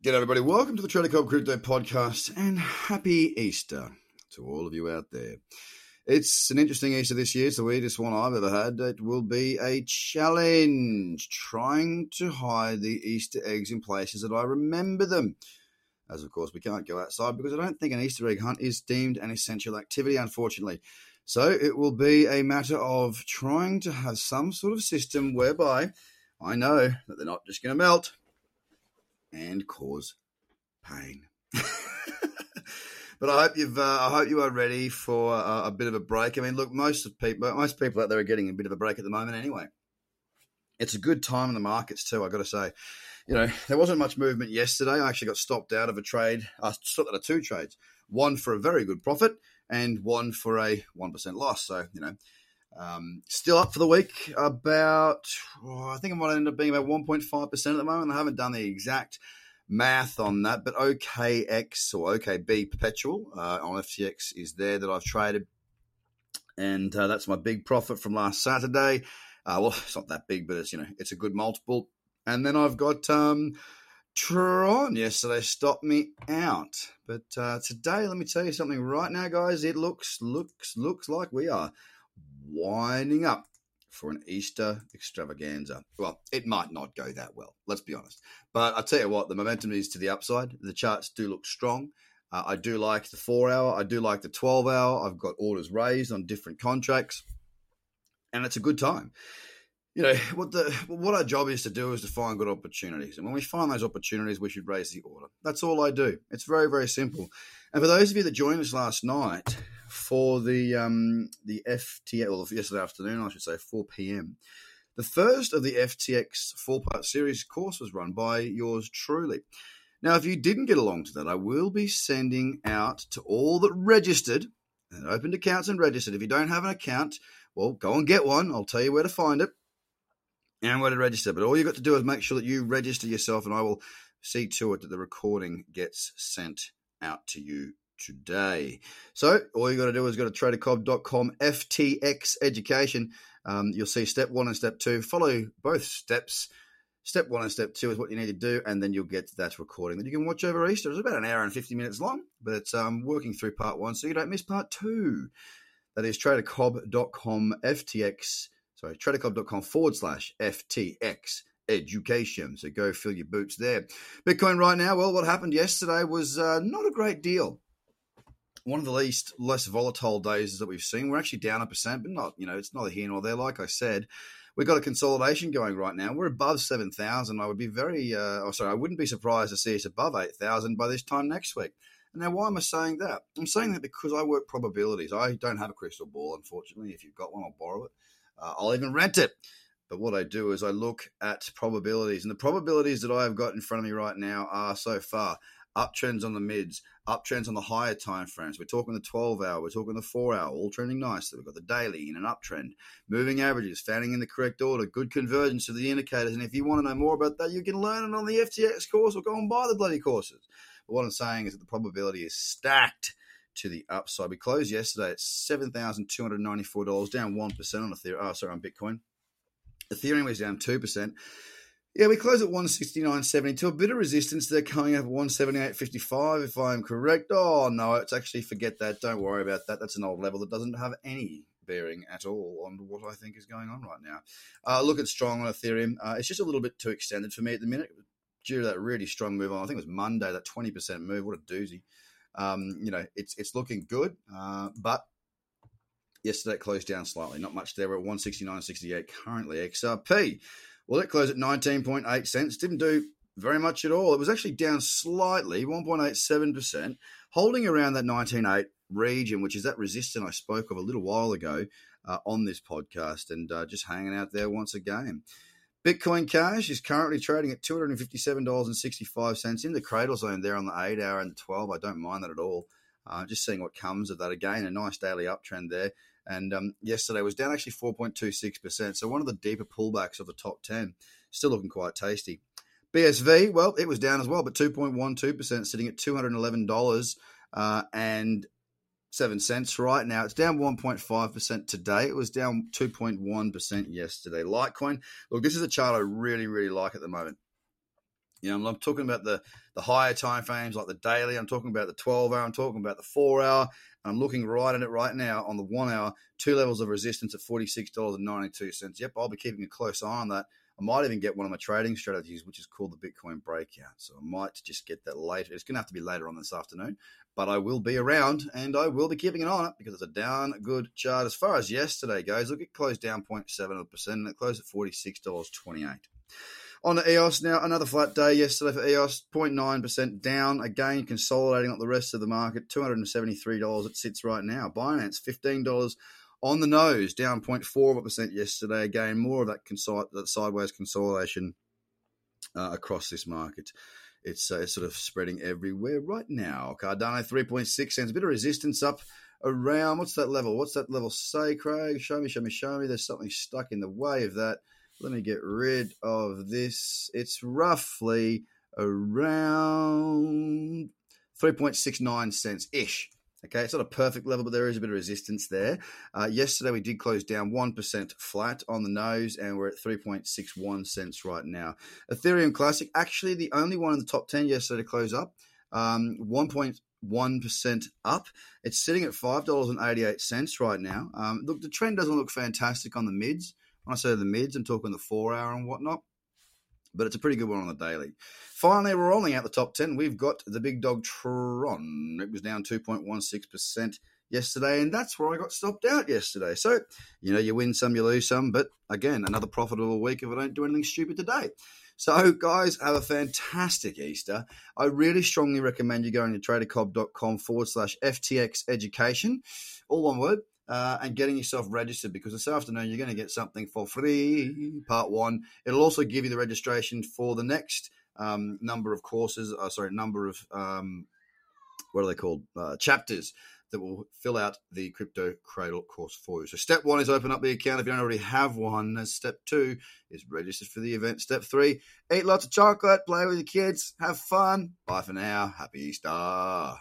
G'day, everybody. Welcome to the Trader Cobb Crypto Podcast and happy Easter to all of you out there. It's an interesting Easter this year. It's the weirdest one I've ever had. It will be a challenge trying to hide the Easter eggs in places that I remember them. As of course, we can't go outside because I don't think an Easter egg hunt is deemed an essential activity, unfortunately. So it will be a matter of trying to have some sort of system whereby I know that they're not just going to melt and cause pain. but I hope you've, uh, I hope you are ready for a, a, bit of a break. I mean, look, most of people, most people out there are getting a bit of a break at the moment, anyway. It's a good time in the markets too. I got to say, you know, there wasn't much movement yesterday. I actually got stopped out of a trade. I stopped out of two trades, one for a very good profit and one for a one percent loss. So you know. Um, still up for the week, about oh, I think it might end up being about 1.5% at the moment. I haven't done the exact math on that, but OKX or OKB Perpetual uh, on FTX is there that I've traded. And uh, that's my big profit from last Saturday. Uh, well, it's not that big, but it's you know it's a good multiple. And then I've got um, Tron yesterday stopped me out, but uh, today let me tell you something right now, guys. It looks looks looks like we are winding up for an Easter extravaganza. Well, it might not go that well, let's be honest. But I tell you what, the momentum is to the upside. The charts do look strong. Uh, I do like the four hour. I do like the 12 hour. I've got orders raised on different contracts, and it's a good time. You know what the what our job is to do is to find good opportunities, and when we find those opportunities, we should raise the order. That's all I do. It's very very simple. And for those of you that joined us last night, for the um, the FTX, or yesterday afternoon, I should say, 4 p.m. The first of the FTX four part series course was run by yours truly. Now, if you didn't get along to that, I will be sending out to all that registered and opened accounts and registered. If you don't have an account, well, go and get one. I'll tell you where to find it and where to register. But all you've got to do is make sure that you register yourself, and I will see to it that the recording gets sent out to you today. So all you got to do is go to tradercobb.com FTX education. Um, you'll see step one and step two. Follow both steps. Step one and step two is what you need to do, and then you'll get that recording that you can watch over Easter. It's about an hour and 50 minutes long, but it's um, working through part one so you don't miss part two. That is tradercobb.com FTX, sorry, tradercobb.com forward slash FTX education. So go fill your boots there. Bitcoin right now, well, what happened yesterday was uh, not a great deal one of the least less volatile days that we've seen. We're actually down a percent, but not you know it's neither here nor there. Like I said, we've got a consolidation going right now. We're above seven thousand. I would be very, uh, oh, sorry, I wouldn't be surprised to see us above eight thousand by this time next week. And now, why am I saying that? I'm saying that because I work probabilities. I don't have a crystal ball, unfortunately. If you've got one, I'll borrow it. Uh, I'll even rent it. But what I do is I look at probabilities, and the probabilities that I have got in front of me right now are so far uptrends on the mids, uptrends on the higher time frames. We're talking the 12 hour, we're talking the 4 hour, all trending nicely. We've got the daily in an uptrend, moving averages, fanning in the correct order, good convergence of the indicators. And if you want to know more about that, you can learn it on the FTX course or go and buy the bloody courses. But what I'm saying is that the probability is stacked to the upside. We closed yesterday at $7,294, down 1% on Ethereum. Oh, sorry, on Bitcoin. Ethereum was down 2%. Yeah, we close at 169.72. A bit of resistance there coming up at 178.55, if I'm correct. Oh, no, it's actually, forget that. Don't worry about that. That's an old level that doesn't have any bearing at all on what I think is going on right now. Uh, look at strong on Ethereum. Uh, it's just a little bit too extended for me at the minute due to that really strong move on. I think it was Monday, that 20% move. What a doozy. Um, you know, it's it's looking good, uh, but yesterday it closed down slightly. Not much there. We're at 169.68 currently. XRP. Well, it closed at 19.8 cents. Didn't do very much at all. It was actually down slightly, 1.87%, holding around that 19.8 region, which is that resistance I spoke of a little while ago uh, on this podcast, and uh, just hanging out there once again. Bitcoin Cash is currently trading at $257.65 in the cradle zone there on the 8 hour and the 12. I don't mind that at all. Uh, just seeing what comes of that again, a nice daily uptrend there. And um, yesterday was down actually 4.26%. So one of the deeper pullbacks of the top 10. Still looking quite tasty. BSV, well, it was down as well, but 2.12%, sitting at $211 uh, and 7 cents right now. It's down 1.5% today. It was down 2.1% yesterday. Litecoin, look, this is a chart I really, really like at the moment. You know, I'm talking about the the higher time frames like the daily. I'm talking about the 12 hour. I'm talking about the four hour. I'm looking right at it right now on the one hour. Two levels of resistance at forty six dollars and ninety two cents. Yep, I'll be keeping a close eye on that. I might even get one of my trading strategies, which is called the Bitcoin breakout. So I might just get that later. It's going to have to be later on this afternoon, but I will be around and I will be keeping an eye on it because it's a down good chart. As far as yesterday goes, look, it closed down 0.7% and it closed at $46.28. On the EOS now, another flat day yesterday for EOS, 0.9% down. Again, consolidating up the rest of the market, $273 it sits right now. Binance, $15 on the nose, down 0.4% yesterday. Again, more of that, consi- that sideways consolidation uh, across this market. It's, uh, it's sort of spreading everywhere right now. Cardano, 3.6 cents, a bit of resistance up around. What's that level? What's that level say, Craig? Show me, show me, show me. There's something stuck in the way of that. Let me get rid of this. It's roughly around 3.69 cents ish. Okay, it's not a perfect level, but there is a bit of resistance there. Uh, yesterday, we did close down 1% flat on the nose, and we're at 3.61 cents right now. Ethereum Classic, actually the only one in the top 10 yesterday to close up, um, 1.1% up. It's sitting at $5.88 right now. Um, look, the trend doesn't look fantastic on the mids. I say the mids, I'm talking the four hour and whatnot but it's a pretty good one on the daily. Finally, we're rolling out the top 10. We've got the big dog Tron. It was down 2.16% yesterday, and that's where I got stopped out yesterday. So, you know, you win some, you lose some, but again, another profitable week if I don't do anything stupid today. So, guys, have a fantastic Easter. I really strongly recommend you going to tradercobb.com forward slash FTX education, all one word uh, and getting yourself registered because this afternoon you're going to get something for free. Part one. It'll also give you the registration for the next um, number of courses. Uh, sorry, number of um, what are they called? Uh, chapters that will fill out the crypto cradle course for you. So step one is open up the account if you don't already have one. Step two is register for the event. Step three, eat lots of chocolate, play with your kids, have fun. Bye for now. Happy Easter.